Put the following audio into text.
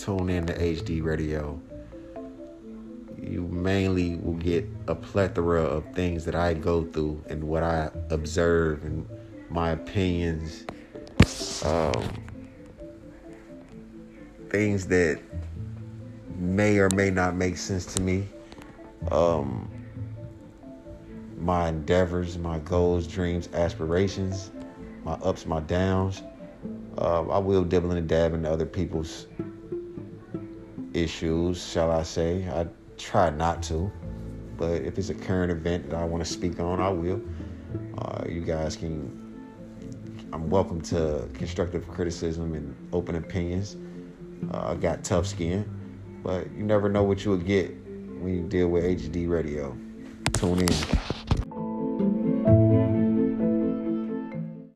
tune in to HD Radio. You mainly will get a plethora of things that I go through and what I observe and my opinions, um, things that may or may not make sense to me. Um, my endeavors, my goals, dreams, aspirations, my ups, my downs. Uh, I will dibble and dab into other people's issues, shall I say. I try not to, but if it's a current event that I want to speak on, I will. Uh, you guys can, I'm welcome to constructive criticism and open opinions. Uh, I got tough skin, but you never know what you'll get when you deal with HD radio. Tune in.